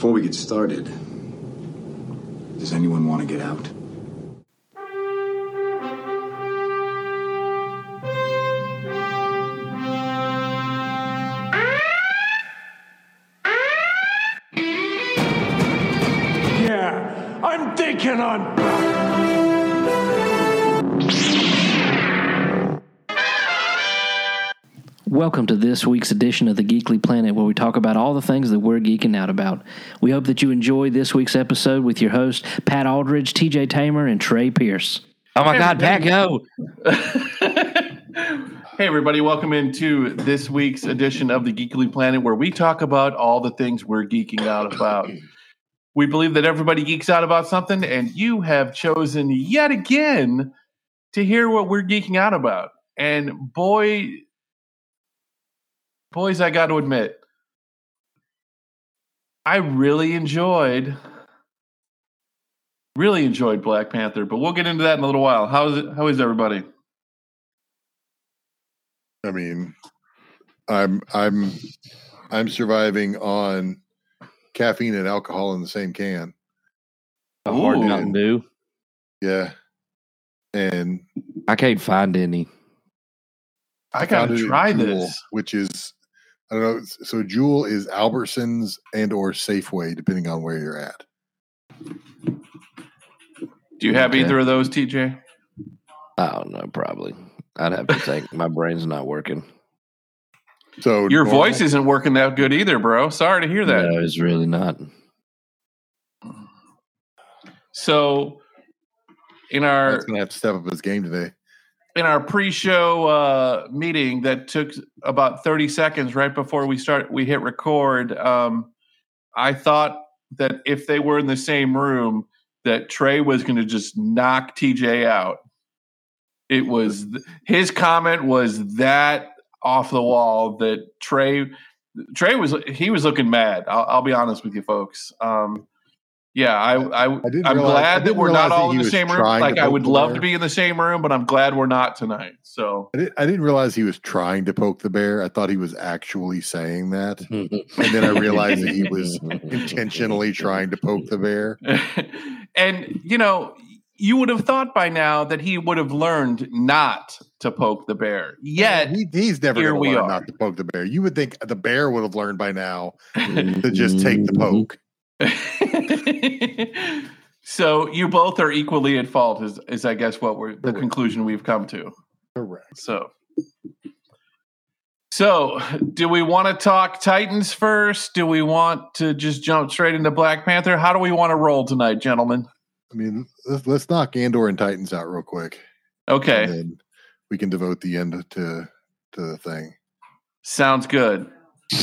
Before we get started, does anyone want to get out? Welcome to this week's edition of the Geekly Planet, where we talk about all the things that we're geeking out about. We hope that you enjoy this week's episode with your hosts, Pat Aldridge, TJ Tamer, and Trey Pierce. Oh my God, Pat, go! Hey, everybody, welcome into this week's edition of the Geekly Planet, where we talk about all the things we're geeking out about. We believe that everybody geeks out about something, and you have chosen yet again to hear what we're geeking out about. And boy, boys, I got to admit, I really enjoyed, really enjoyed Black Panther. But we'll get into that in a little while. How is it? How is everybody? I mean, I'm I'm I'm surviving on caffeine and alcohol in the same can. A hard Ooh. Mountain Dew. Yeah, and I can't find any. I gotta found try Jewel, this. which is I don't know. So Jewel is Albertsons and or Safeway, depending on where you're at. Do you have Okay. either of those, TJ? I don't know, probably. I'd have to think. My brain's not working. So Your normal- voice isn't working that good either, bro. Sorry to hear that. No, it's really not. So, in our Pat's gonna have to step up his game today. In our pre-show uh, meeting that took about 30 seconds right before we start we hit record um, i thought that if they were in the same room that trey was going to just knock tj out. It was his comment was that off the wall that trey trey was he was looking mad i'll, I'll be honest with you folks. Um, yeah, I, I, I didn't am realize- I glad that we're not all in the same room. Like I would love bear. to be in the same room, but I'm glad we're not tonight. So I, did, I didn't realize he was trying to poke the bear. I thought he was actually saying that, and then I realized that he was intentionally trying to poke the bear. and you know, you would have thought by now that he would have learned not to poke the bear. Yet, He, he's never here going we to learn are. not to poke the bear. You would think the bear would have learned by now to just take the mm-hmm. poke. so you both are equally at fault. Is is I guess what we're the conclusion we've come to. Correct. So. So, do we want to talk Titans first? Do we want to just jump straight into Black Panther? How do we want to roll tonight, gentlemen? I mean, let's, let's knock Andor and Titans out real quick, Okay, and then we can devote the end to to the thing. sounds good.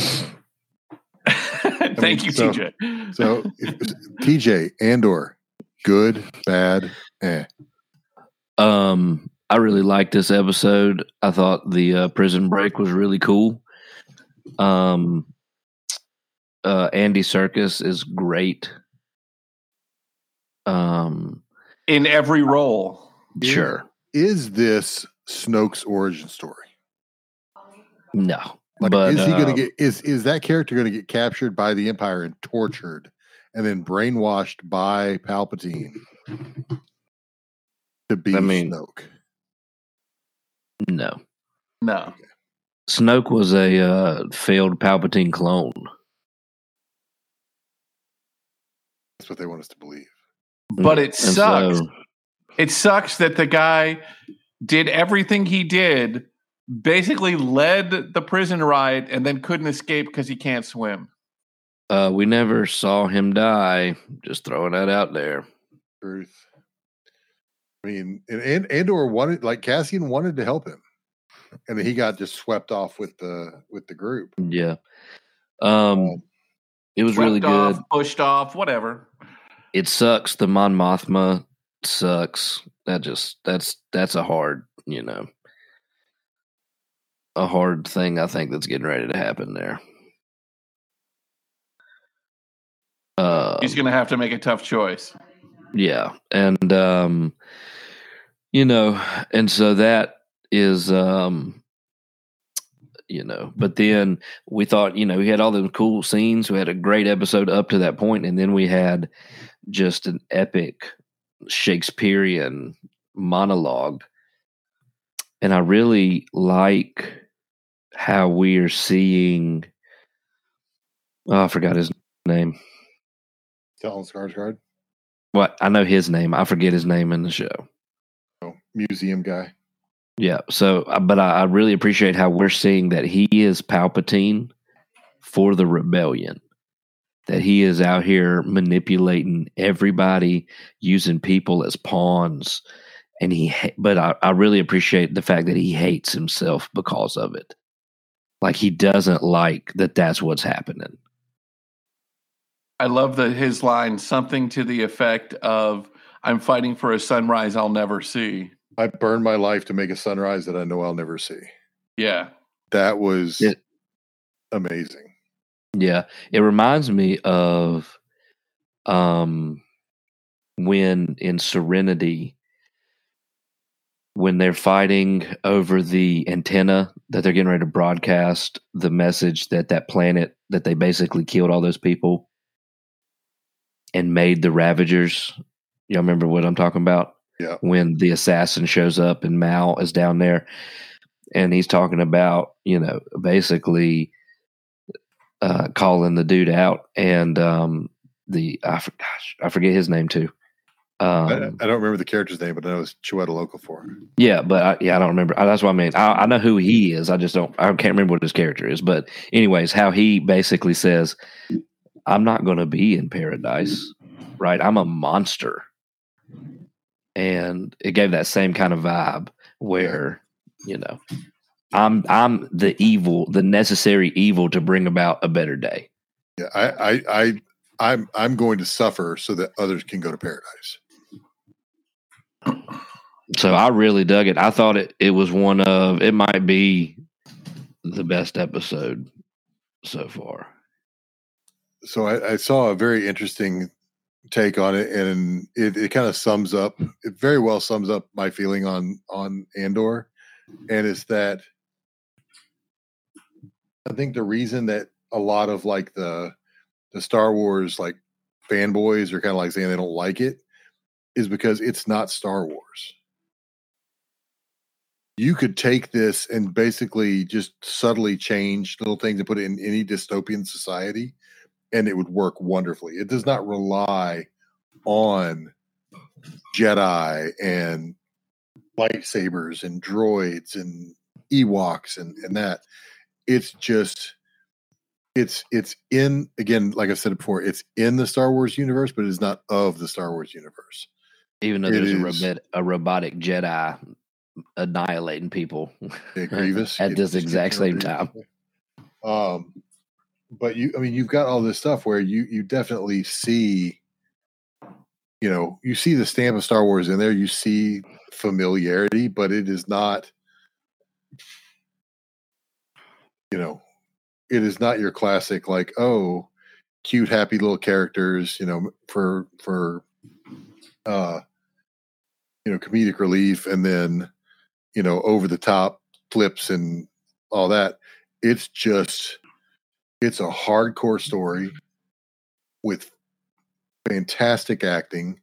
Thank you, so- TJ. So, if, TJ Andor, good, bad, eh. Um, I really liked this episode. I thought the uh, prison break was really cool. Um, uh, Andy Serkis is great. Um, In every role, Yeah. sure. Is this Snoke's origin story? No, Like, but is he going to get is is that character going to get captured by the Empire and tortured, and then brainwashed by Palpatine to be I mean- Snoke? no. no. Snoke was a uh, failed Palpatine clone. That's what they want us to believe. But it And sucks. so- It sucks that the guy did everything he did, basically led the prison riot, and then couldn't escape because he can't swim. Uh, we never saw him die. Just throwing that out there. Truth. I mean, and, and Andor wanted like Cassian wanted to help him, and he got just swept off with the with the group. Yeah. Um, it was really Swept good. off, pushed off, whatever. It sucks. The Mon Mothma sucks. That just that's that's a hard, you know, a hard thing. I think that's getting ready to happen there. Uh, He's going to have to make a tough choice. yeah and um you know and so that is um you know. But then we thought, you know, we had all those cool scenes. We had a great episode up to that point, and then we had just an epic Shakespearean monologue. And I really like how we are seeing. Oh, I forgot his name. Stellan Skarsgård, What I know his name. I forget his name in the show. oh, museum guy. Yeah. So, uh, but I, I really appreciate how we're seeing that he is Palpatine for the rebellion. That he is out here manipulating everybody, using people as pawns, and he. ha- But I, I really appreciate the fact that he hates himself because of it. Like he doesn't like that. That's what's happening. I love the his line, something to the effect of "I'm fighting for a sunrise I'll never see." I burned my life to make a sunrise that I know I'll never see. Yeah, That was It- amazing. Yeah, it reminds me of um when in Serenity when they're fighting over the antenna that they're getting ready to broadcast the message that that planet that they basically killed all those people and made the Ravagers. Y'all remember what I'm talking about? Yeah. When the assassin shows up and Mal is down there and he's talking about, you know, basically uh, calling the dude out, and um, the I, gosh, I forget his name too. I, Um, I don't remember the character's name, but I know it's Chiwetel Ejiofor. yeah, but I, yeah, I don't remember. Uh, That's what I mean. I, I know who he is. I just don't. I can't remember what his character is. But anyways, how he basically says, "I'm not going to be in paradise, right? I'm a monster," and it gave that same kind of vibe where you know, I'm I'm the evil, the necessary evil to bring about a better day. Yeah, I, I, I, I'm, I'm going to suffer so that others can go to paradise. So I really dug it. I thought it it was one of it might be the best episode so far. So I, I saw a very interesting take on it, and it, it kind of sums up. It very well sums up my feeling on on Andor, and it's that I think the reason that a lot of like the the Star Wars like fanboys are kind of like saying they don't like it is because it's not Star Wars. You could take this and basically just subtly change little things and put it in any dystopian society, and it would work wonderfully. It does not rely on Jedi and lightsabers and droids and Ewoks and, and that. It's just it's it's in again, like I said before, it's in the Star Wars universe, but it is not of the Star Wars universe. Even though It there's a, robot, a robotic Jedi annihilating people. Yeah, Grievous At this exact same time. Um, but you, I mean, you've got all this stuff where you you definitely see, you know, you see the stamp of Star Wars in there. You see familiarity, but it is not, you know, it is not your classic like oh, cute, happy little characters. You know, for for, uh, you know, comedic relief, and then you know, over the top flips and all that. It's just, it's a hardcore story with fantastic acting,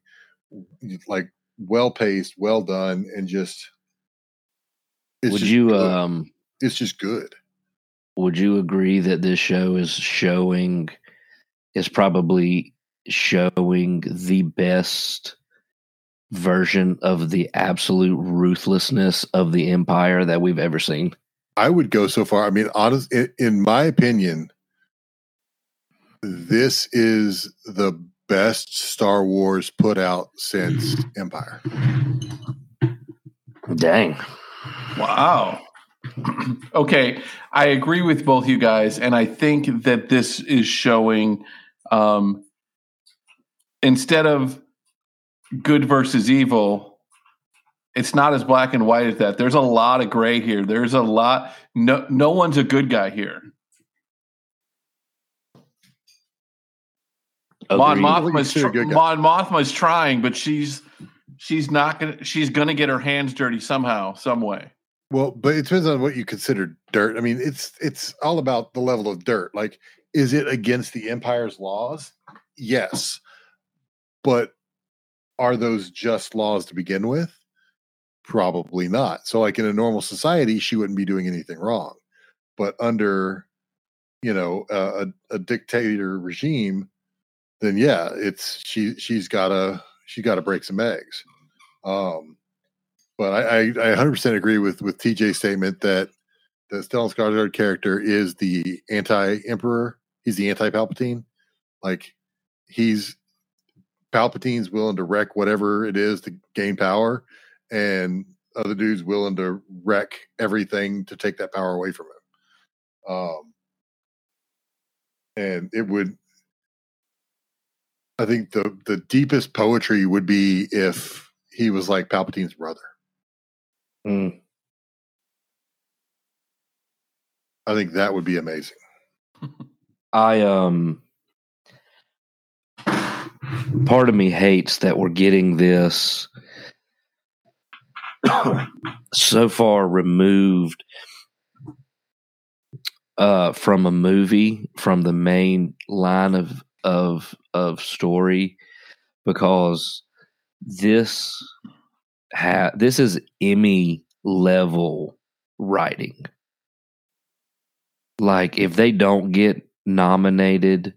like well paced, well done, and just. It's would just you good. um It's just good. would you agree that this show is showing is probably showing the best version of the absolute ruthlessness of the empire that we've ever seen? I would go so far. I mean, honest, in, in my opinion, this is the best Star Wars put out since Empire. Dang. Wow. okay, I agree with both you guys, and I think that this is showing um, instead of good versus evil, it's not as black and white as that. There's a lot of gray here. There's a lot. No, no one's a good guy here. Mon. Mothma's tr- Mon Mothma's trying, but she's she's not gonna she's gonna get her hands dirty somehow, some way. Well, but it depends on what you consider dirt. I mean, it's it's all about the level of dirt. Like, is it against the empire's laws? Yes. But are those just laws to begin with? Probably not. So, like in a normal society, she wouldn't be doing anything wrong. But under, you know, a, a, dictator regime, then yeah, it's she she's gotta she gotta break some eggs. Um, but I, I, I 100% agree with with TJ's statement that the Stellan Skarsgård character is the anti-emperor. He's the anti-Palpatine. Like he's Palpatine's willing to wreck whatever it is to gain power, and other dudes willing to wreck everything to take that power away from him. Um, and it would, I think the the deepest poetry would be if he was like Palpatine's brother. Mm. I think that would be amazing. I um part of me hates that we're getting this so far removed uh from a movie from the main line of of of story because this ha- this is Emmy level writing. Like if they don't get nominated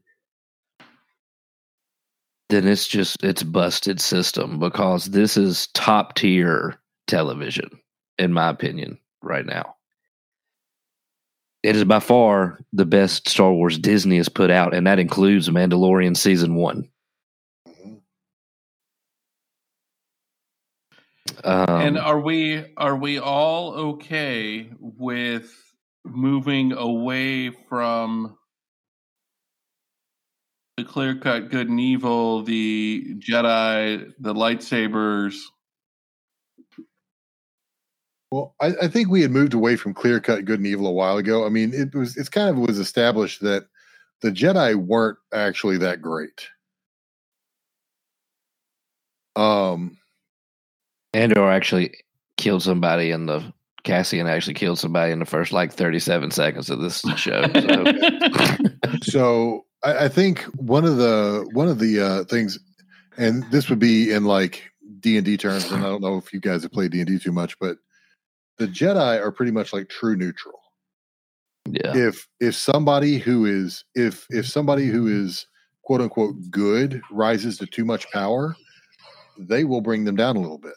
then it's just it's busted system because this is top tier television in my opinion right now. It is by far the best star wars disney has put out and that includes mandalorian season one. Um, and are we are we all okay with moving away from the clear cut good and evil, the Jedi, the lightsabers? Well, I, I think we had moved away from clear cut good and evil a while ago. I mean, it was it's kind of was established that the Jedi weren't actually that great. Um, Andor actually killed somebody in the Cassian actually killed somebody in the first like 37 seconds of this show. So. so I, I, think one of the one of the uh, things, and this would be in like D and D terms, and I don't know if you guys have played D and D too much, but the Jedi are pretty much like true neutral. Yeah. If if somebody who is if if somebody who is quote unquote good rises to too much power, they will bring them down a little bit.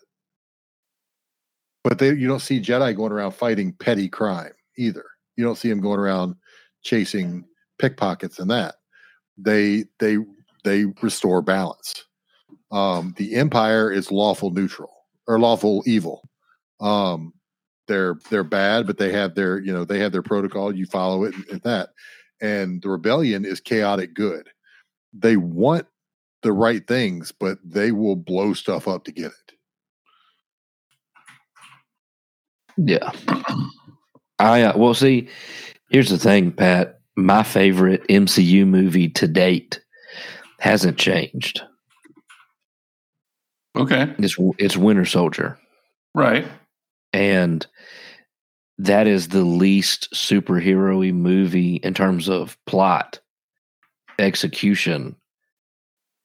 But they you don't see Jedi going around fighting petty crime either. You don't see them going around chasing pickpockets and that. They they they restore balance. Um, the Empire is lawful neutral or lawful evil. Um, they're they're bad, but they have their you know they have their protocol. You follow it and, that. And the rebellion is chaotic good. They want the right things, but they will blow stuff up to get it. Yeah. I uh, well see. Here's the thing, Pat. My favorite MCU movie to date hasn't changed. Okay. It's it's Winter Soldier. Right. And that is the least superhero movie in terms of plot execution.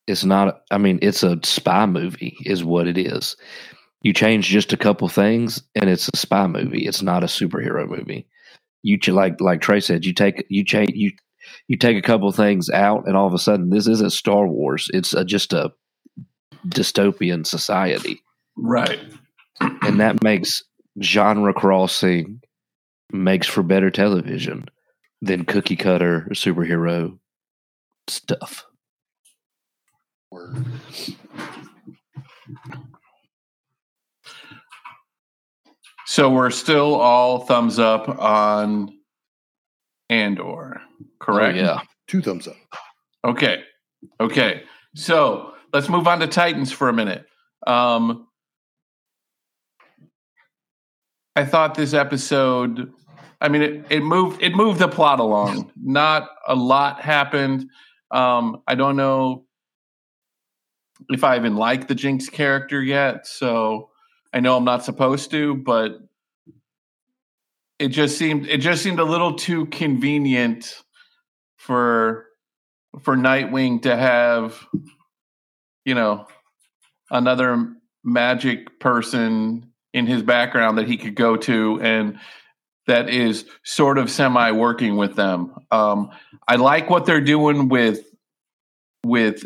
It's not I mean, it's a spy movie is what it is you change just a couple things and it's a spy movie it's not a superhero movie you like like trey said you take you change you you take a couple things out and all of a sudden this isn't star wars it's a, just a dystopian society. Right. And that makes genre crossing makes for better television than cookie cutter superhero stuff. Word. So we're still all thumbs up on Andor, correct? Oh, yeah. Two thumbs up. Okay. Okay. So let's move on to Titans for a minute. Um, I thought this episode, I mean, it, it moved it moved the plot along. Not a lot happened. Um, I don't know if I even like the Jinx character yet, so I know I'm not supposed to, but it just seemed it just seemed a little too convenient for for Nightwing to have you know another magic person in his background that he could go to and that is sort of semi working with them. Um, I like what they're doing with with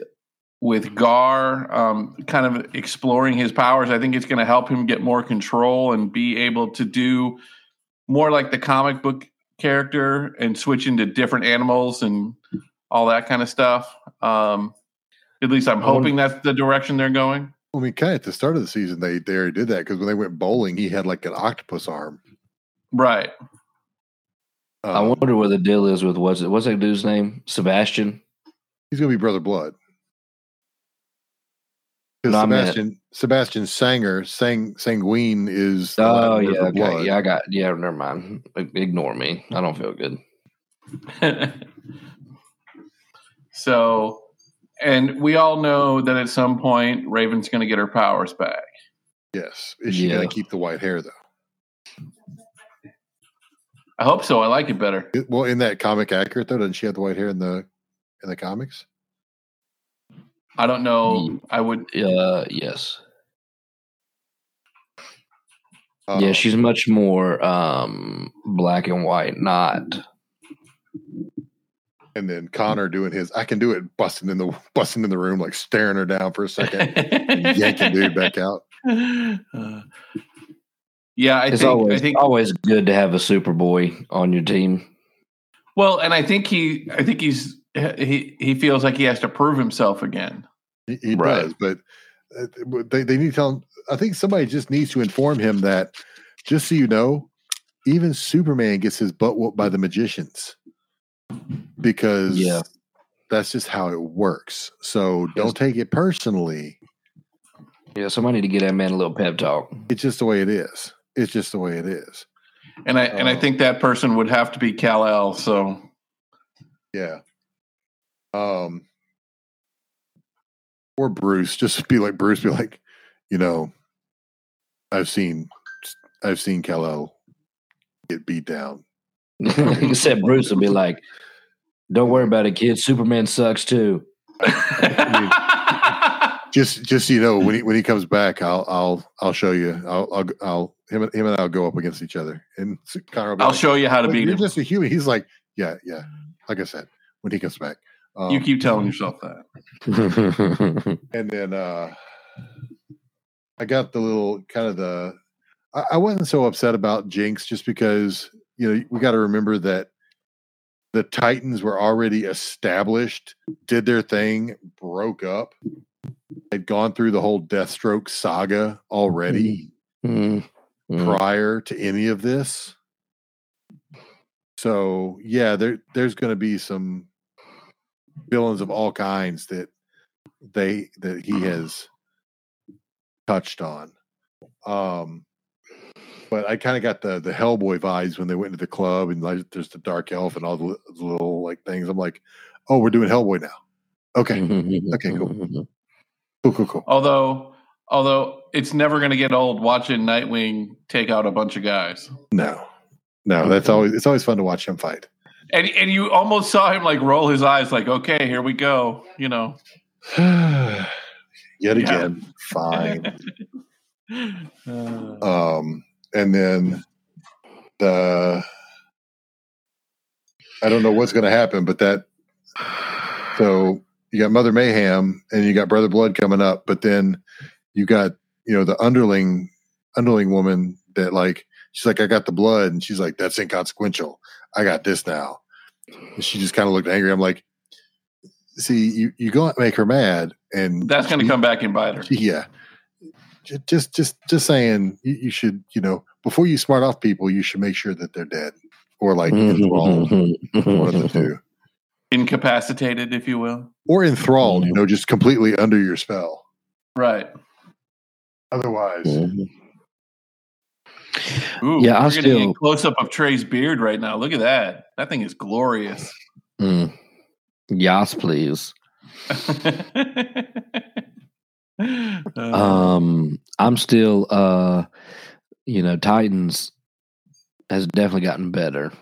with Gar, um, kind of exploring his powers. I think it's going to help him get more control and be able to do more like the comic book character and switch into different animals and all that kind of stuff. Um, at least I'm hoping that's the direction they're going. I mean, kind of at the start of the season, they they already did that because when they went bowling, he had like an octopus arm. Right. I Um, wonder what the deal is with what's it? What's that dude's name? Sebastian. he's gonna be brother blood. 'Cause No, I meant- Sebastian Sebastian Sanger sang Sanguine is the Oh yeah, for okay. blood. yeah. I got yeah. Never mind. Ignore me. I don't feel good. so, and we all know that at some point Raven's going to get her powers back. Yes. Is she Yeah. gonna keep the white hair though? I hope so. I like it better. It- well, in that comic accurate though, doesn't she have the white hair in the in the comics? I don't know. I would. Uh, yes. Uh, yeah, she's much more um black and white, not and then Connor doing his I can do it, busting in the busting in the room, like staring her down for a second, yanking dude back out. Uh, yeah, I it's think. always I think. always good to have a Superboy on your team. Well, and I think he. I think he's. He he feels like he has to prove himself again. He, he Right. does, but uh, they they need to tell him. I think somebody just needs to inform him that, just so you know, even Superman gets his butt whooped by the magicians because Yeah. that's just how it works. So don't take it personally. Yeah, somebody need to get that man a little pep talk. It's just the way it is. It's just the way it is. And I and I Oh. think that person would have to be Kal El. So Yeah. Um. Or Bruce, just be like Bruce, be like, you know, I've seen, I've seen Kal-El get beat down. Except Bruce will be like, "Don't worry about it, kid. Superman sucks too." Just, just so you know, when he when he comes back, I'll I'll I'll show you. I'll I'll, I'll him and him and I'll go up against each other, and Connor will I'll like, show you how to "But beat You're him. just a human. He's like, yeah, yeah. Like I said, when he comes back, um, You keep telling yourself that. and then uh I got the little kind of the I, I wasn't so upset about Jinx just because you know we got to remember that the Titans were already established, did their thing, broke up, had gone through the whole Deathstroke saga already Mm, mm. prior to any of this. So yeah, there there's going to be some villains of all kinds that they that he has touched on. Um, but I kind of got the the Hellboy vibes when they went to the club and like there's the dark elf and all the, the little like things. I'm like, oh, we're doing Hellboy now. Okay, Okay, cool. cool, cool, cool. Although although it's never going to get old watching Nightwing take out a bunch of guys. No, no, that's always it's always fun to watch him fight. And and you almost saw him like roll his eyes like, "Okay, here we go." You know. Yet again, fine. Uh, um and then the i don't know what's going to happen but that so you got mother mayhem and you got brother blood coming up but then you got you know the underling underling woman that like she's like i got the blood and she's like that's inconsequential i got this now. And she just kind of looked angry. I'm like see you you go and make her mad and that's going to she- come back and bite her. yeah. Ju- just just just saying you, you should you know before you smart off people you should make sure that they're dead or like mm-hmm. enthralled one of the two. Incapacitated, if you will. or enthralled you know just completely under your spell. Right. otherwise mm-hmm. Ooh, Yeah, I we're getting still- a close up of Trey's beard right now. Look at that. That thing is glorious. Mm. Yes, please. Um, I'm still, uh, you know, Titans. has definitely gotten better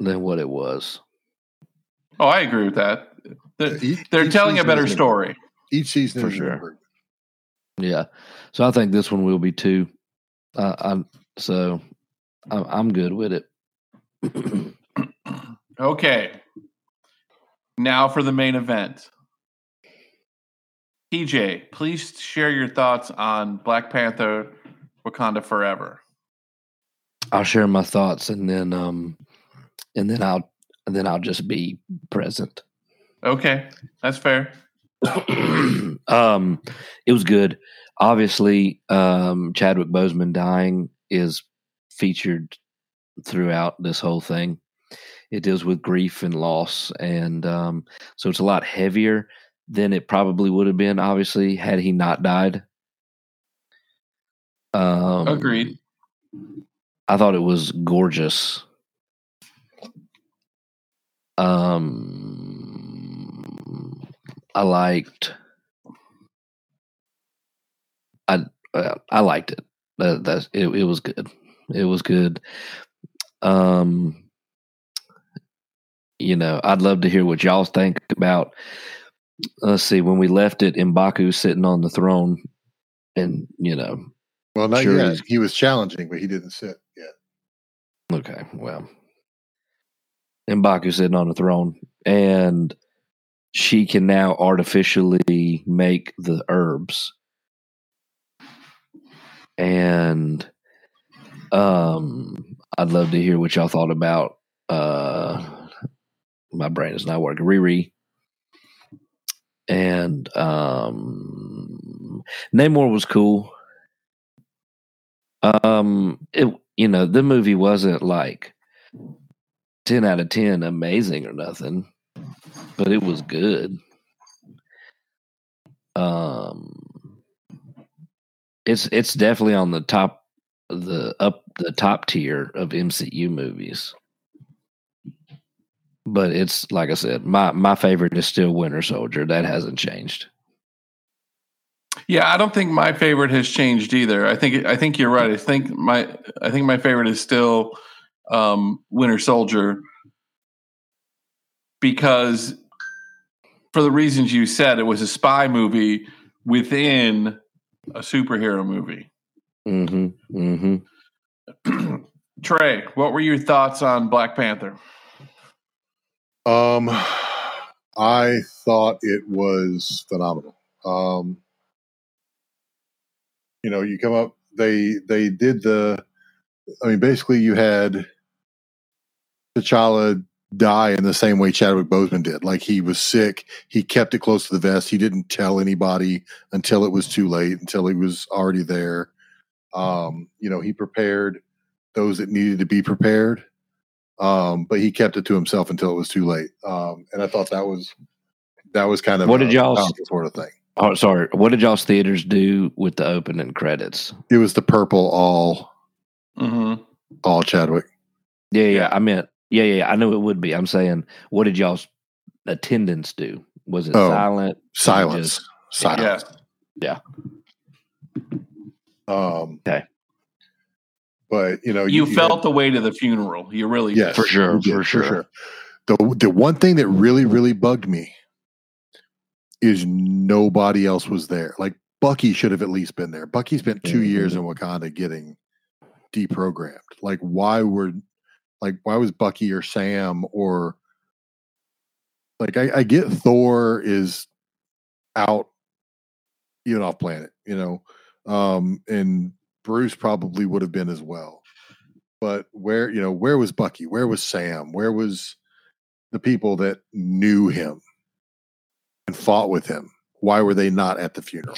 than what it was. Oh, I agree with that. They're, Each- they're each telling a better story. Each season For sure. improvement. Yeah, so I think this one will be too. Uh, I'm so I'm, I'm good with it. Okay. Now for the main event. PJ, please share your thoughts on Black Panther Wakanda Forever. I'll share my thoughts and then um and then I'll and then I'll just be present. Okay, that's fair. um it was good. Obviously, um Chadwick Boseman dying is featured throughout this whole thing. It deals with grief and loss and um so it's a lot heavier than it probably would have been obviously had he not died. Um Agreed. I thought it was gorgeous. Um, I liked. I uh, I liked it. That, that's it. It was good. It was good. Um, you know, I'd love to hear what y'all think about. Let's see. When we left it, Mbaku sitting on the throne, and you know, Well, not Sure yet. He was challenging, but he didn't sit yet. Okay, well, Mbaku sitting on the throne, and she can now artificially make the herbs, and um, I'd love to hear what y'all thought about. Uh, my brain is not working. Riri. And um, Namor was cool. Um, it you know the movie wasn't like ten out of ten amazing or nothing, but it was good. Um, it's it's definitely on the top the up the top tier of MCU movies. But it's like I said, my my favorite is still Winter Soldier. That hasn't changed. Yeah, I don't think my favorite has changed either. I think I think you're right. I think my I think my favorite is still um, Winter Soldier because for the reasons you said, it was a spy movie within a superhero movie. Mm-hmm. Mm-hmm. Trey, what were your thoughts on Black Panther? Um, I thought it was phenomenal. Um, you know, you come up. They they did the. I mean, basically, you had T'Challa die in the same way Chadwick Boseman did. Like he was sick, he kept it close to the vest. He didn't tell anybody until it was too late, until he was already there. Um, you know, he prepared those that needed to be prepared um, but he kept it to himself until it was too late. Um, and I thought that was that was kind of What did y'all- sort of thing. Oh, sorry. What did y'all's theaters do with the opening credits? It was the purple all Mm-hmm. all Chadwick. Yeah, yeah. Yeah. I meant, yeah, yeah. I knew it would be. I'm saying, what did y'all's attendance do? Was it Oh, silent? Silence, Just- silence. Yeah. Um, Okay. But you know, You, had- felt the weight of the funeral. You really yes For sure, you did, for sure. The the one thing that really really bugged me is nobody else was there. Like Bucky should have at least been there. Bucky spent 2 Mhm. years in Wakanda getting deprogrammed. Like why were like why was Bucky or Sam or like I, I get Thor is out even off planet, you know. Um and Bruce probably would have been as well. But where, you know, where was Bucky? Where was Sam? Where was the people that knew him and fought with him? Why were they not at the funeral?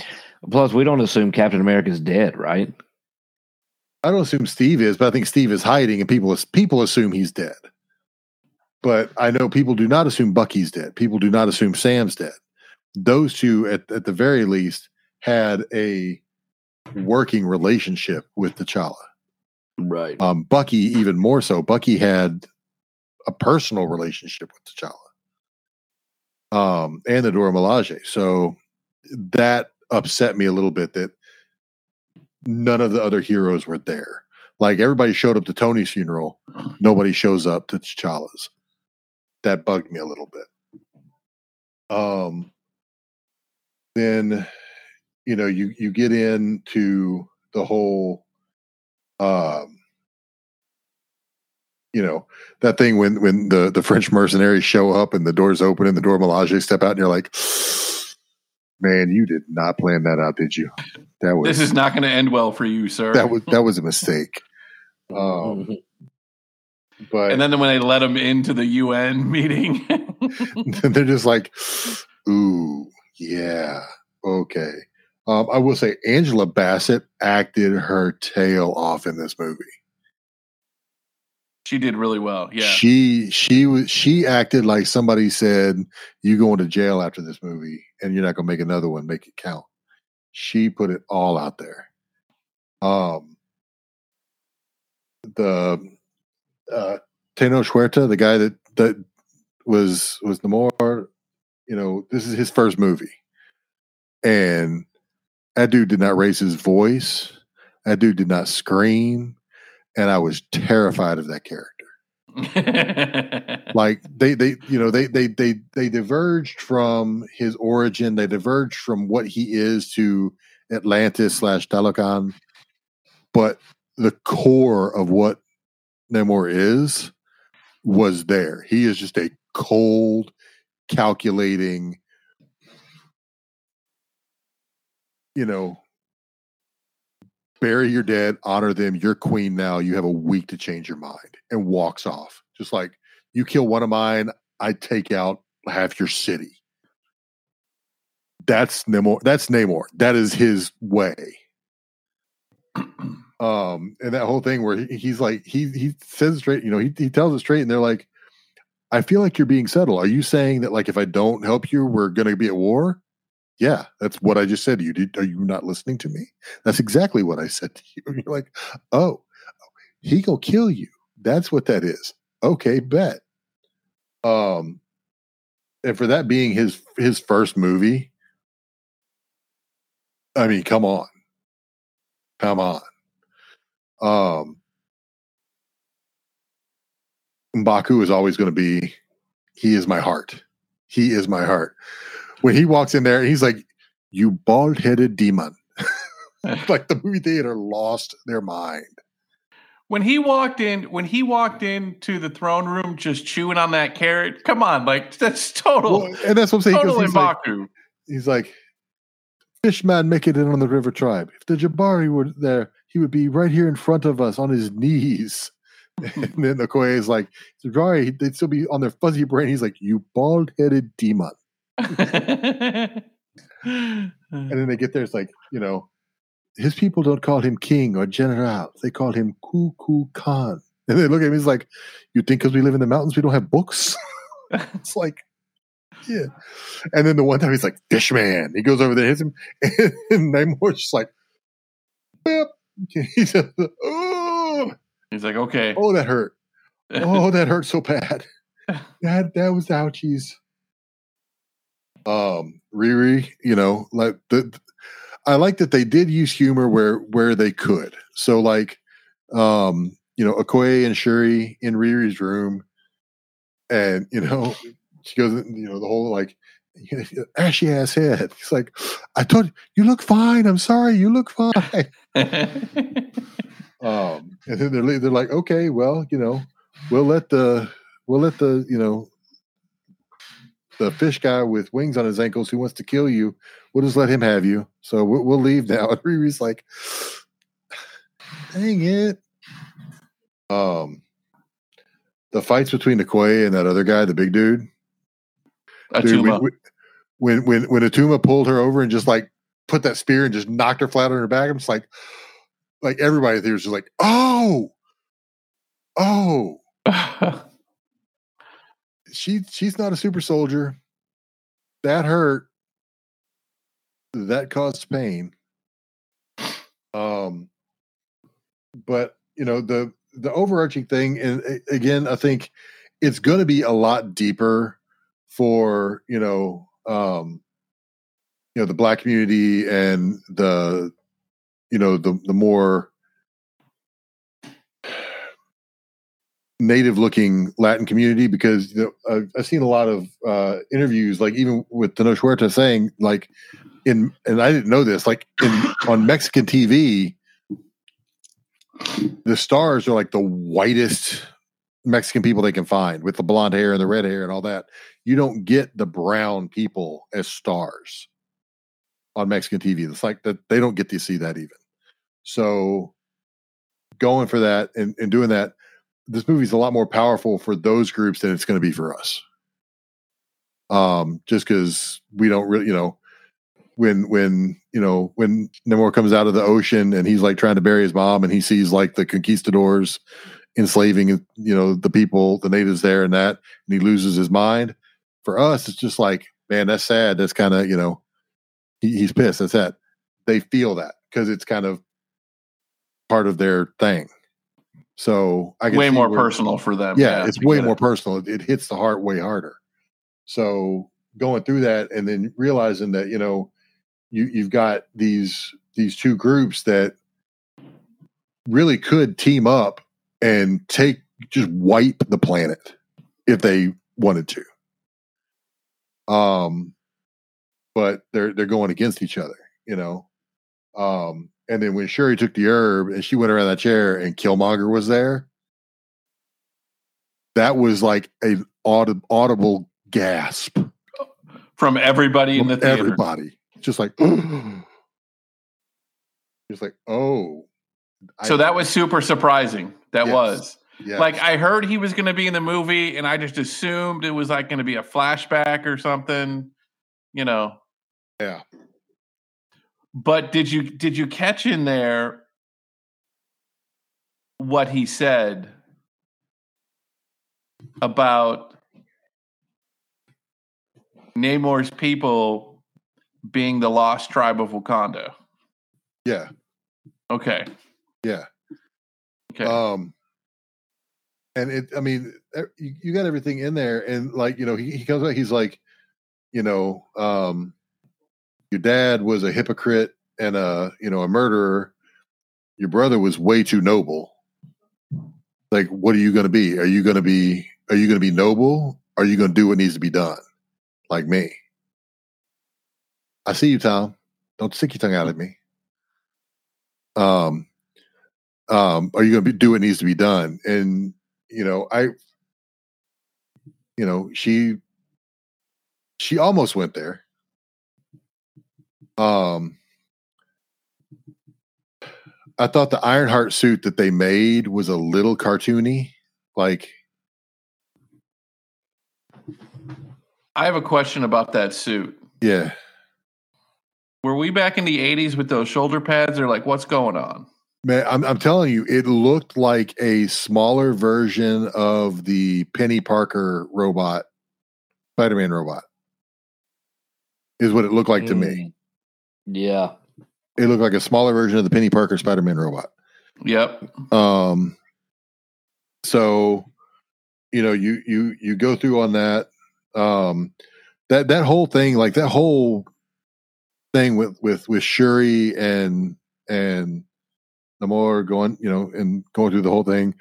Plus, we don't assume Captain America's dead, right? I don't assume Steve is, but I think Steve is hiding, and people people assume he's dead. But I know people do not assume Bucky's dead. People do not assume Sam's dead. Those two, at, at the very least, had a working relationship with T'Challa. Right. Um, Bucky, even more so. Bucky had a personal relationship with T'Challa, um, and the Dora Milaje. So that upset me a little bit that none of the other heroes were there. Like everybody showed up to Tony's funeral, nobody shows up to T'Challa's. That bugged me a little bit. Um, then you know you you get into the whole um you know that thing when when the the french mercenaries show up and the doors open and the Dora Milaje step out and you're like man you did not plan that out did you that was This is not going to end well for you, sir. that was that was a mistake um but and then when they let him into the UN meeting, they're just like, ooh, yeah, okay. Um, I will say Angela Bassett acted her tail off in this movie. she did really well. Yeah. She she was she acted like somebody said, You going to jail after this movie and you're not gonna make another one, make it count. She put it all out there. Um the uh Tenoch Huerta, the guy that that was was the more you know, this is his first movie. And that dude did not raise his voice. That dude did not scream. And I was terrified of that character like they they you know they they they they diverged from his origin. They diverged from what he is to atlantis slash Talokan, but the core of what namor is was there. He is just a cold calculating you know bury your dead, honor them. You're queen now. You have a week to change your mind, and walks off. Just like you kill one of mine, I take out half your city. That's Namor. That's Namor. That is his way. Um, and that whole thing where he- he's like, he he says it straight, you know, he he tells it straight, and they're like, I feel like you're being subtle. Are you saying that like if I don't help you, we're gonna be at war? Yeah, that's what I just said to you. Did, are you not listening to me? That's exactly what I said to you. And you're like, oh, he go kill you. That's what that is. Okay, bet. Um, and for that being his his first movie, I mean, come on, come on. Um, Mbaku is always going to be. He is my heart. He is my heart. When he walks in there, he's like, "You bald headed demon." like the movie theater lost their mind. when he walked in, when he walked into the throne room, just chewing on that carrot. Come on, like that's total, Well, and that's what I'm saying. total he's, like, he's like, Fishman make it in on the River Tribe. If the Jabari were there, he would be right here in front of us on his knees. and then Okoye is like, Jabari, they'd still be on their fuzzy brain. He's like, you bald headed demon. And then they get there, it's like, you know, his people don't call him king or general. They call him K'uk'ulkan. And they look at me, he's like, you think because we live in the mountains, we don't have books? it's like, yeah. And then the one time he's like, Fishman. He goes over there, hits him, and Namor's just like, Beep. he said, oh, He's like, okay. oh, that hurt. Oh, that hurt so bad. That that was ouchies. Um, Riri, you know, like the I like that they did use humor where where they could. So like um, you know, Okoye and Shuri in Riri's room, and you know, she goes, you know, the whole like ashy ass head. He's like, I told you, you look fine. I'm sorry, you look fine. Um, and then they're they're like, okay, well, you know, we'll let the we'll let the you know the fish guy with wings on his ankles who wants to kill you. We'll just let him have you. So we'll, we'll leave now. And Riri's like, dang it. Um, the fights between Okoye and that other guy, the big dude. Dude, Atuma. we- we- when when when Atuma pulled her over and just like put that spear and just knocked her flat on her back, I'm just like, like everybody there's just like, oh, oh, she she's not a super soldier. That hurt. That caused pain. Um, but you know the the overarching thing, and again, I think it's going to be a lot deeper for you know um you know the black community and the you know the the more native looking Latin community because you know, I've, seen a lot of uh, interviews, like even with Tenoch Huerta saying, like in, and I didn't know this, like in on Mexican TV, the stars are like the whitest Mexican people they can find with the blonde hair and the red hair and all that. You don't get the brown people as stars on Mexican TV. It's like that they don't get to see that even. So going for that and, and doing that, this movie's a lot more powerful for those groups than it's going to be for us. Um, just because we don't really, you know, when when you know when Namor comes out of the ocean and he's like trying to bury his mom and he sees like the conquistadors enslaving you know the people the natives there and that and he loses his mind for us it's just like man that's sad. That's kind of you know he, he's pissed. That's that they feel that because it's kind of part of their thing so i way more where- personal for them. yeah, it's way more it. personal. It, it hits the heart way harder. So going through that and then realizing that you know you you've got these these two groups that really could team up and take just wipe the planet if they wanted to. Um, but they're they're going against each other, you know. Um, and then when Shuri took the herb and she went around that chair and Killmonger was there, that was like an audi- audible gasp from everybody in the theater. everybody. Just like, just like, oh. So that was super surprising. That Yes. was. yeah, Like I heard he was going to be in the movie, and I just assumed it was like going to be a flashback or something, you know. yeah, But did you did you catch in there what he said about Namor's people being the lost tribe of Wakanda? yeah, Okay. yeah. Okay. Um, and it, I mean, you, you got everything in there, and like you know, he, he comes back, he's like, you know, um, your dad was a hypocrite and a you know a murderer. Your brother was way too noble. Like, what are you going to be? Are you going to be? Are you going to be noble? Are you going to do what needs to be done, like me? I see you, Tom. Don't stick your tongue out at me. Um, um, are you going to do what needs to be done? And you know, I, you know, she, she almost went there. Um, I thought the Ironheart suit that they made was a little cartoony, like I have a question about that suit. yeah, Were we back in the 80s with those shoulder pads or like what's going on? man. I'm I'm telling you, it looked like a smaller version of the Peni Parker robot, Spider-Man robot. Is what it looked like to me. Yeah. It looked like a smaller version of the Peni Parker Spider-Man robot. Yep. Um, so you know, you you you go through on that. Um, that that whole thing, like that whole thing with with with Shuri and and Namor going, you know, and going through the whole thing.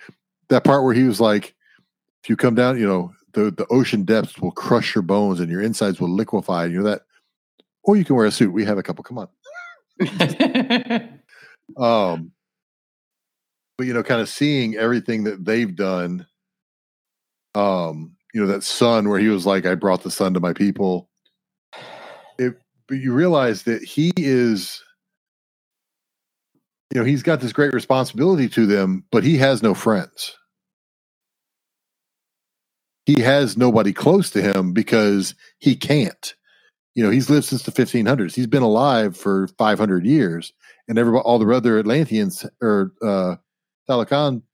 That part where he was like, "If you come down, you know, the the ocean depths will crush your bones and your insides will liquefy." You know that, or you can wear a suit. We have a couple. Come on. um but you know kind of seeing everything that they've done um you know that son where he was like i brought the sun to my people it but you realize that he is you know he's got this great responsibility to them but he has no friends he has nobody close to him because he can't you know he's lived since the 1500s he's been alive for 500 years and everybody all the other atlanteans or uh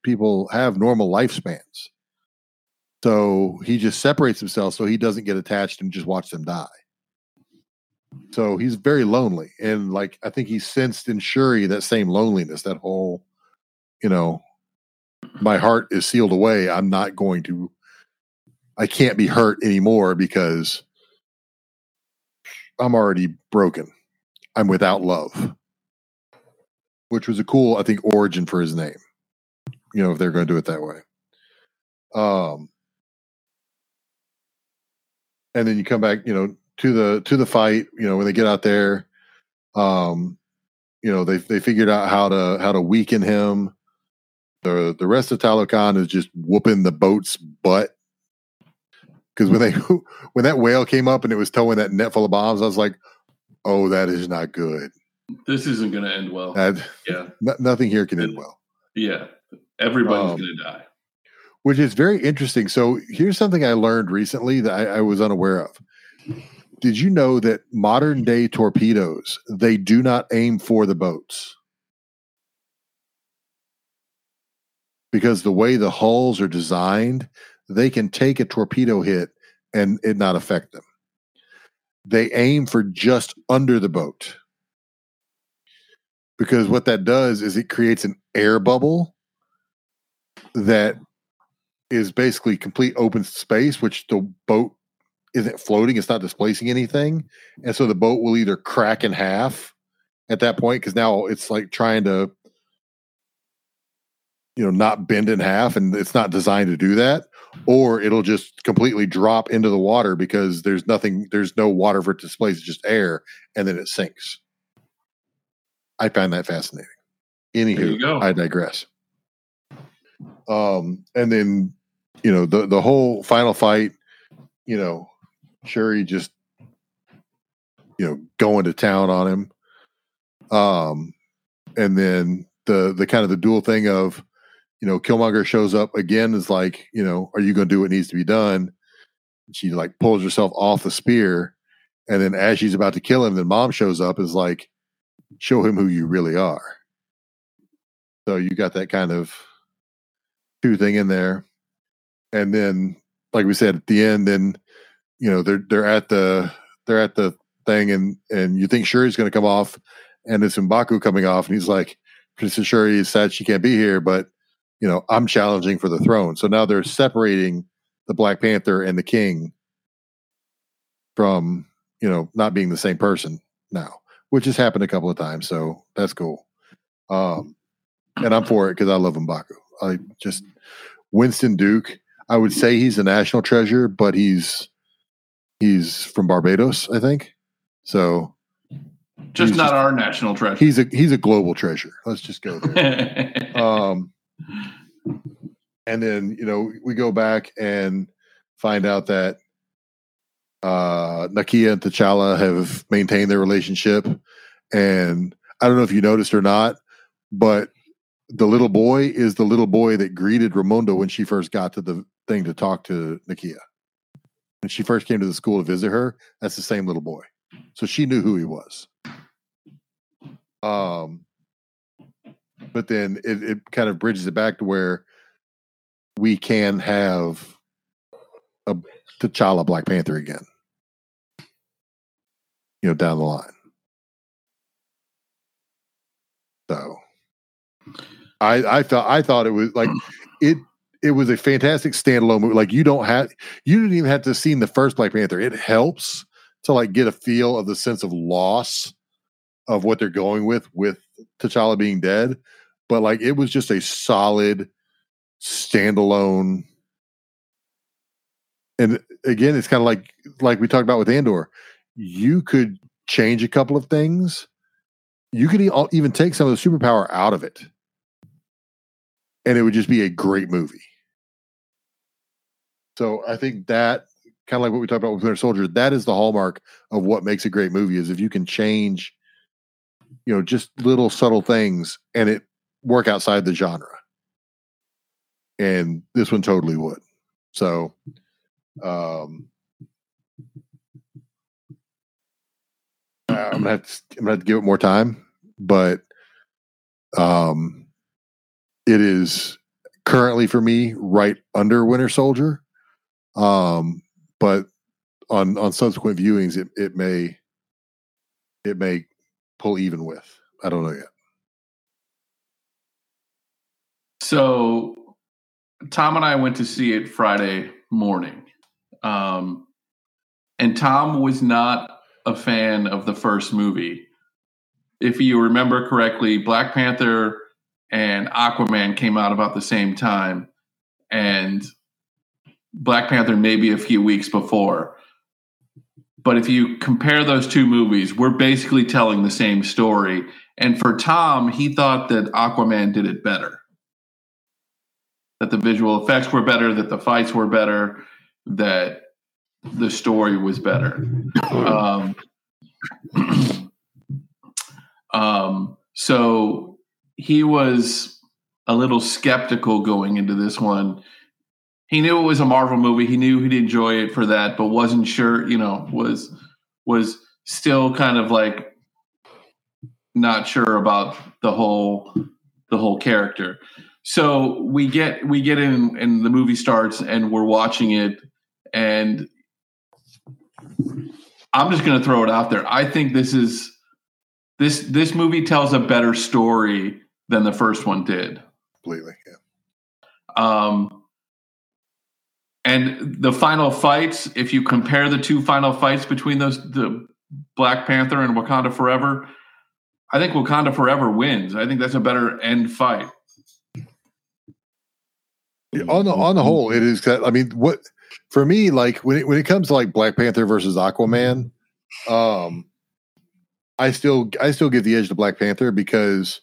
people have normal lifespans. So he just separates himself so he doesn't get attached and just watch them die. So he's very lonely and like i think he sensed in shuri that same loneliness that whole you know my heart is sealed away. I'm not going to i can't be hurt anymore because i'm already broken i'm without love which was a cool i think origin for his name you know if they're going to do it that way Um, and then you come back, you know, to the to the fight. You know, when they get out there, um, you know, they they figured out how to how to weaken him. The the rest of Talokan is just whooping the boat's butt. Because when they when that whale came up and it was towing that net full of bombs, I was like, "Oh, that is not good. This isn't going to end well. That yeah, no- nothing here can end well." yeah. Everybody's Um, going to die. which is very interesting. So here's something I learned recently that I, I was unaware of. Did you know that modern day torpedoes they do not aim for the boats because the way the hulls are designed, they can take a torpedo hit and it not affect them. They aim for just under the boat because what that does is it creates an air bubble that is basically complete open space, which the boat isn't floating, it's not displacing anything. And so the boat will either crack in half at that point, because now it's like trying to, you know, not bend in half, and it's not designed to do that, or it'll just completely drop into the water because there's nothing, there's no water for it to displace, it's just air, and then it sinks. I find that fascinating. Anywho. I digress. Um, and then you know the the whole final fight, you know, Shuri just you know going to town on him. Um, and then the the kind of the dual thing of you know Killmonger shows up again is like you know are you going to do what needs to be done? She like pulls herself off the spear, and then as she's about to kill him, then Mom shows up is like show him who you really are. So you got that kind of two thing in there, and then like we said at the end, then you know they're they're at the they're at the thing, and and you think Shuri's going to come off, and it's Mbaku coming off, and he's like, Princess Shuri is sad she can't be here, but you know I'm challenging for the throne. So now they're separating the Black Panther and the King from you know not being the same person now, which has happened a couple of times. So that's cool. Um, and I'm for it because I love Mbaku. I just Winston Duke. I would say he's a national treasure, but he's he's from Barbados, I think. So Just not just- our national treasure. he's a he's a global treasure. Let's just go there. um, and then you know we go back and find out that uh, Nakia and T'Challa have maintained their relationship, and I don't know if you noticed or not, but the little boy is the little boy that greeted Ramonda when she first got to the thing to talk to Nakia. When she first came to the school to visit her, that's the same little boy. So she knew who he was. Um, but then it, it kind of bridges it back to where we can have a T'Challa Black Panther again. You know, down the line. So I I thought I thought it was like it it was a fantastic standalone movie. Like you don't have you didn't even have to see the first Black Panther. It helps to like get a feel of the sense of loss of what they're going with with T'Challa being dead. But like it was just a solid standalone. And again, it's kind of like like we talked about with Andor. You could change a couple of things. You could even take some of the superpower out of it, and it would just be a great movie. So I think that kind of like what we talked about with Winter Soldier, that is the hallmark of what makes a great movie is if you can change, you know, just little subtle things and it work outside the genre. And this one totally would. So um I'm gonna have to I'm gonna have to give it more time, but um it is currently for me right under Winter Soldier. Um, but on on subsequent viewings, it it may it may pull even with. I don't know yet. So Tom and I went to see it Friday morning. Um, and Tom was not a fan of the first movie. If you remember correctly, Black Panther and Aquaman came out about the same time. And Black Panther maybe a few weeks before. But if you compare those two movies, we're basically telling the same story. And for Tom, he thought that Aquaman did it better. That the visual effects were better, that the fights were better, that the story was better. Um, um, so he was a little skeptical going into this one. He knew it was a Marvel movie. He knew he'd enjoy it for that, but wasn't sure. You know, was was still kind of like not sure about the whole the whole character. So we get we get in and the movie starts and we're watching it and I'm just going to throw it out there. I think this is this this movie tells a better story than the first one did. Completely. Yeah. Um, and the final fights, if you compare the two final fights between those the Black Panther and Wakanda Forever, I think Wakanda Forever wins. I think that's a better end fight. On the on the whole, it is I mean, what for me, like when it when it comes to like Black Panther versus Aquaman, um, I still I still give the edge to Black Panther because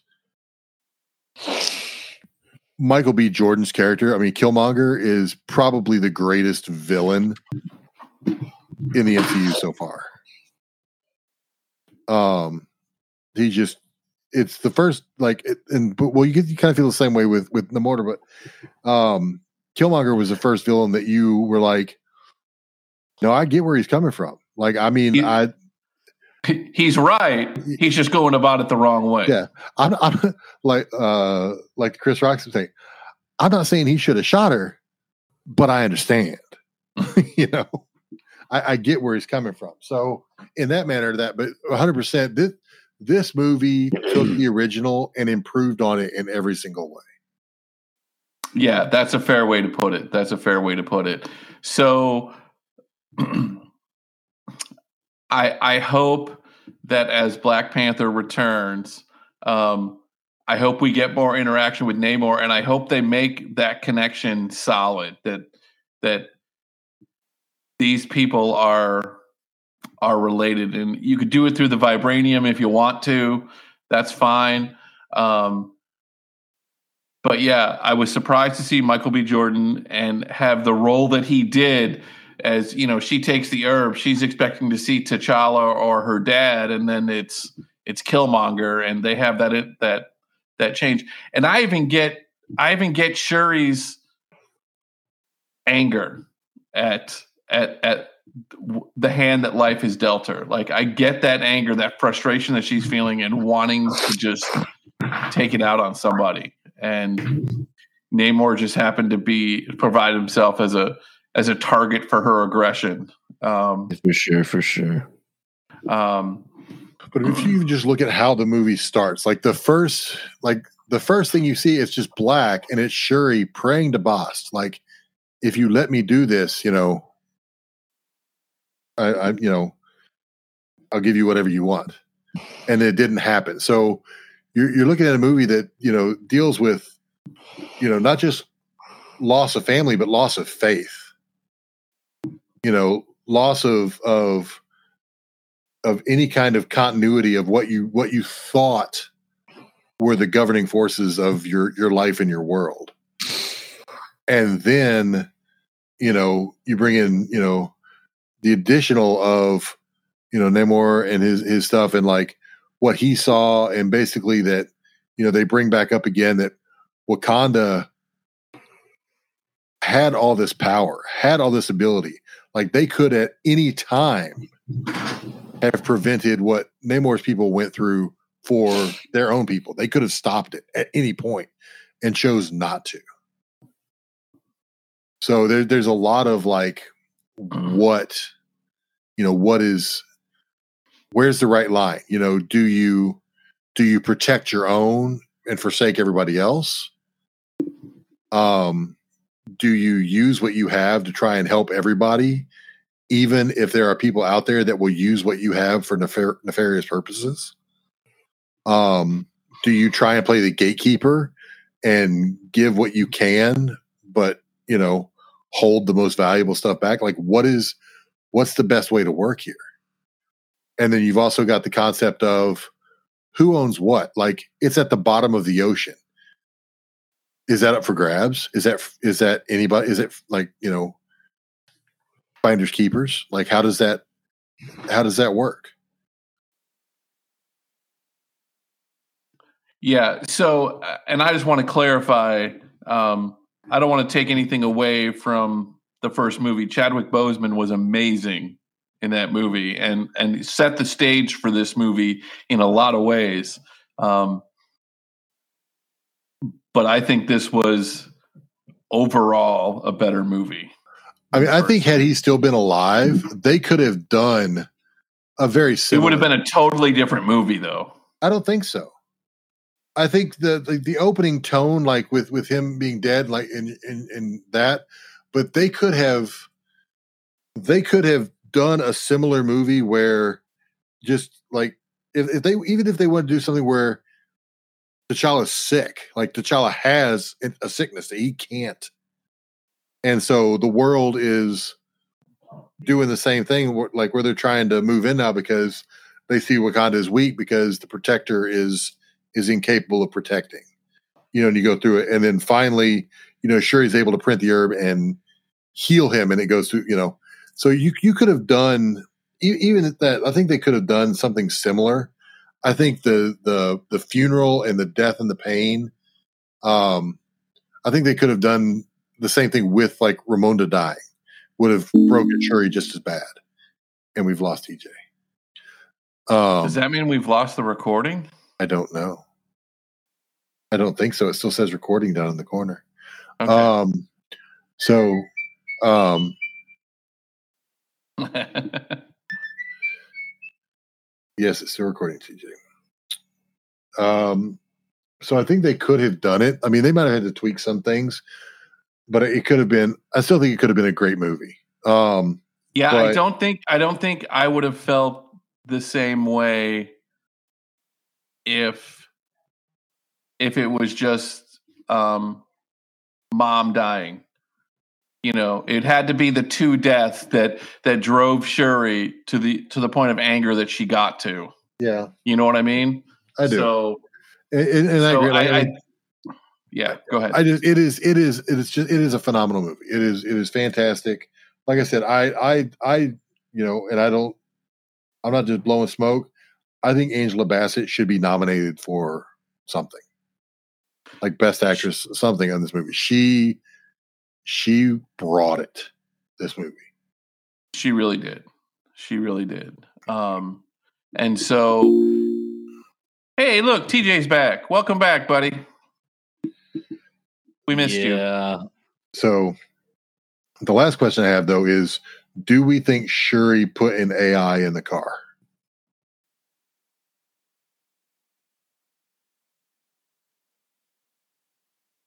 Michael B. Jordan's character, I mean, Killmonger is probably the greatest villain in the MCU so far. Um, he just it's the first like it, and but well you get you kind of feel the same way with with Namor, but um Killmonger was the first villain that you were like, no, I get where he's coming from. Like, I mean, He- I He's right. He's just going about it the wrong way. Yeah. I'm, I'm like uh like Chris Rock's saying, I'm not saying he should have shot her, but I understand. you know, I, I get where he's coming from. So in that manner, that but 100 percent this this movie took the original and improved on it in every single way. Yeah, that's a fair way to put it. That's a fair way to put it. So I I hope that as Black Panther returns, um, I hope we get more interaction with Namor, and I hope they make that connection solid. That that these people are are related, and you could do it through the vibranium if you want to. That's fine. Um, but yeah, I was surprised to see Michael B. Jordan and have the role that he did. As you know, she takes the herb. She's expecting to see T'Challa or her dad, and then it's it's Killmonger, and they have that that that change. And I even get I even get Shuri's anger at at at the hand that life has dealt her. Like I get that anger, that frustration that she's feeling, and wanting to just take it out on somebody. And Namor just happened to be provide himself as a as a target for her aggression. Um, For sure, for sure. um, But if you just look at how the movie starts, like the first, like the first thing you see is just black, and it's Shuri praying to Bast, like, if you let me do this, you know, I, I, you know, I'll give you whatever you want, and it didn't happen. So you're you're looking at a movie that you know deals with, you know, not just loss of family, but loss of faith. You know, loss of of of any kind of continuity of what you what you thought were the governing forces of your your life and your world and then you know you bring in you know the additional of you know Namor and his his stuff and like what he saw and basically that you know they bring back up again that Wakanda had all this power had all this ability like they could at any time have prevented what Namor's people went through for their own people. They could have stopped it at any point and chose not to. So there, there's a lot of like, what, you know, what is, where's the right line? You know, do you, do you protect your own and forsake everybody else? Um, do you use what you have to try and help everybody? even if there are people out there that will use what you have for nefar- nefarious purposes? Um, do you try and play the gatekeeper and give what you can, but you know, hold the most valuable stuff back. Like, what is what's the best way to work here? And then you've also got the concept of who owns what. Like, it's at the bottom of the ocean. Is that up for grabs? Is that is that anybody? Is it like you know, finders keepers? Like, how does that how does that work? Yeah. So, uh, and I just want to clarify. Um, I don't want to take anything away from the first movie. Chadwick Boseman was amazing in that movie, and and set the stage for this movie in a lot of ways. Um, but I think this was overall a better movie. I mean, I think had he still been alive, they could have done a very It would have been a totally different movie, though. I don't think so. I think the, the the opening tone, like with with him being dead, like in in in that, but they could have they could have done a similar movie where just like if, if they even if they want to do something where T'Challa's sick, like T'Challa has a sickness that he can't, and so the world is doing the same thing, like where they're trying to move in now because they see Wakanda is weak because the protector is is incapable of protecting. You know, and you go through it, and then finally, you know, Shuri's able to print the herb and heal him, and it goes through. You know, so you you could have done even at that. I think they could have done something similar. I think the the the funeral and the death and the pain. Um, I think they could have done the same thing with like Ramonda dying would have broken Shuri just as bad, and we've lost TJ. Um, Does that mean we've lost the recording? I don't know. I don't think so. It still says recording down in the corner. Okay. Um, so, um, yes, it's still recording, TJ. Um, so I think they could have done it. I mean, they might have had to tweak some things, but it could have been. I still think it could have been a great movie. Um, yeah, I don't think I don't think I would have felt the same way if if it was just um mom dying. You know, it had to be the two deaths that that drove Shuri to the to the point of anger that she got to. yeah, You know what I mean? I do, So, and, and- and I agree. I- I, yeah, go ahead. I just it is it is it is just it is a phenomenal movie. It is it is fantastic. Like I said, I I I you know, and I don't I'm not just blowing smoke. I think Angela Bassett should be nominated for something. Like best actress something on this movie. She she brought it this movie. She really did. She really did. Um, and so, hey, look, TJ's back. Welcome back, buddy. We missed you. yeah. So the last question I have though is do we think Shuri put an AI in the car?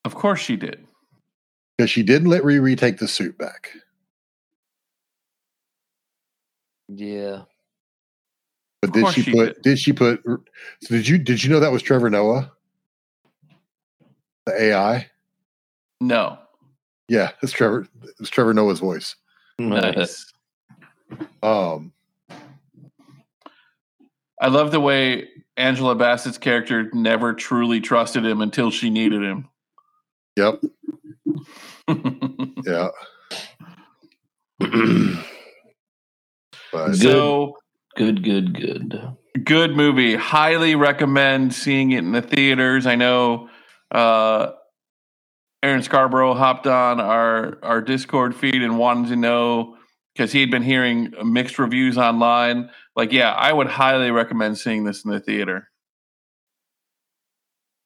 Of course she did. Because she didn't let Riri take the suit back. Yeah. But Of did she she put? did. Did. she put? So did you did you know that was Trevor Noah, the AI? No. Yeah, it's Trevor. It's Trevor Noah's voice. Nice. Um, I love the way Angela Bassett's character never truly trusted him until she needed him. Yep, yeah. But so Good, good, good. good movie. Highly recommend seeing it in the theaters. I know uh, Aaron Scarborough hopped on our our Discord feed and wanted to know because he had been hearing mixed reviews online. Like, yeah, I would highly recommend seeing this in the theater.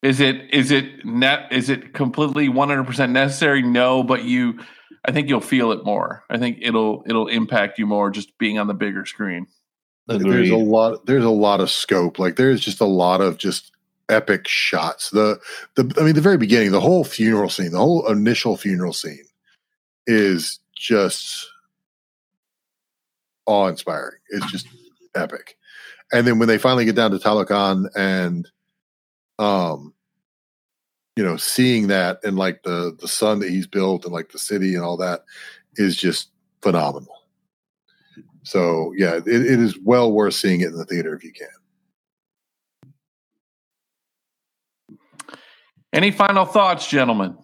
Is it is it net is it completely one hundred percent necessary? No, but you, I think you'll feel it more. I think it'll it'll impact you more just being on the bigger screen. there's a lot. There's a lot of scope. Like there's just a lot of just epic shots. The the I mean, the very beginning, the whole funeral scene, the whole initial funeral scene, is just awe inspiring. It's just epic. And then when they finally get down to Talokan and um you know, seeing that and like the the sun that he's built and like the city and all that is just phenomenal. So yeah, it, it is well worth seeing it in the theater if you can. Any final thoughts, gentlemen?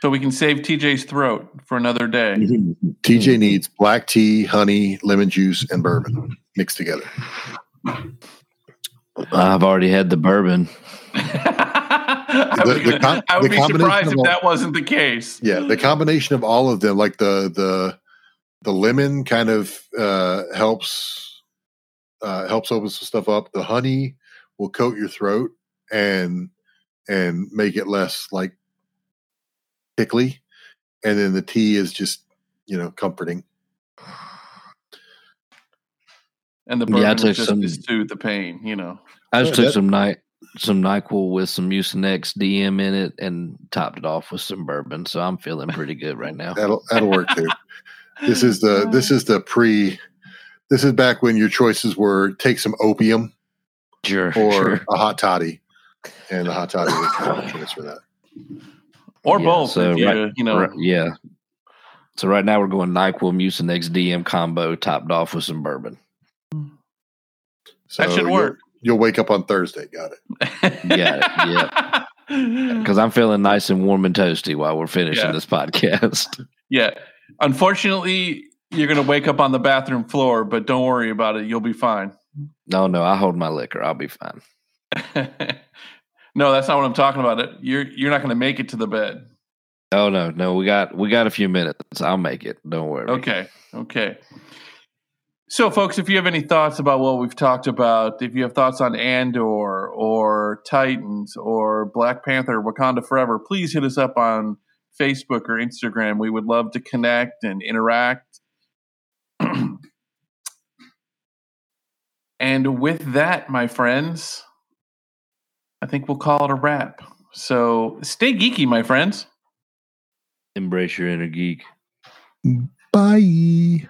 So we can save TJ's throat for another day. Mm-hmm. TJ needs black tea, honey, lemon juice, and bourbon mixed together. I've already had the bourbon. I, was The- the com- I would the be surprised if all- that wasn't the case. Yeah, the combination of all of them, like the the the lemon, kind of uh, helps uh, helps open some stuff up. The honey will coat your throat and and make it less like tickly, and then the tea is just you know comforting. And the Yeah, I took just some- to soothe the pain, you know. I just Yeah, took that- some night some Nyquil with some Mucinex DM in it and topped it off with some bourbon. So I'm feeling pretty good right now. That'll that'll work too. This is the this is the pre. This is back when your choices were take some opium Sure. or sure. a hot toddy, and the hot toddy was the choice for that. Or Yeah, both, so if you, right- you know. Right, yeah. So right now we're going Nyquil Mucinex DM combo topped off with some bourbon. So that should you'll- work. You'll, wake up on Thursday. Got it. Got it, Because I'm feeling nice and warm and toasty while we're finishing Yeah. this podcast. yeah. Unfortunately, you're going to wake up on the bathroom floor, but don't worry about it. You'll be fine. No, no, I hold my liquor. I'll be fine. no, that's not what I'm talking about. It you're you're not going to make it to the bed. Oh no, no, we got we got a few minutes. I'll make it. Don't worry. Okay. Okay. So, folks, if you have any thoughts about what we've talked about, if you have thoughts on Andor or Titans or Black Panther, Wakanda Forever, please hit us up on Facebook or Instagram. We would love to connect and interact. and with that, my friends, I think we'll call it a wrap. So, stay geeky, my friends. Embrace your inner geek. Bye.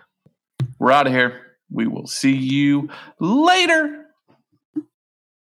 We're out of here. We will see you later.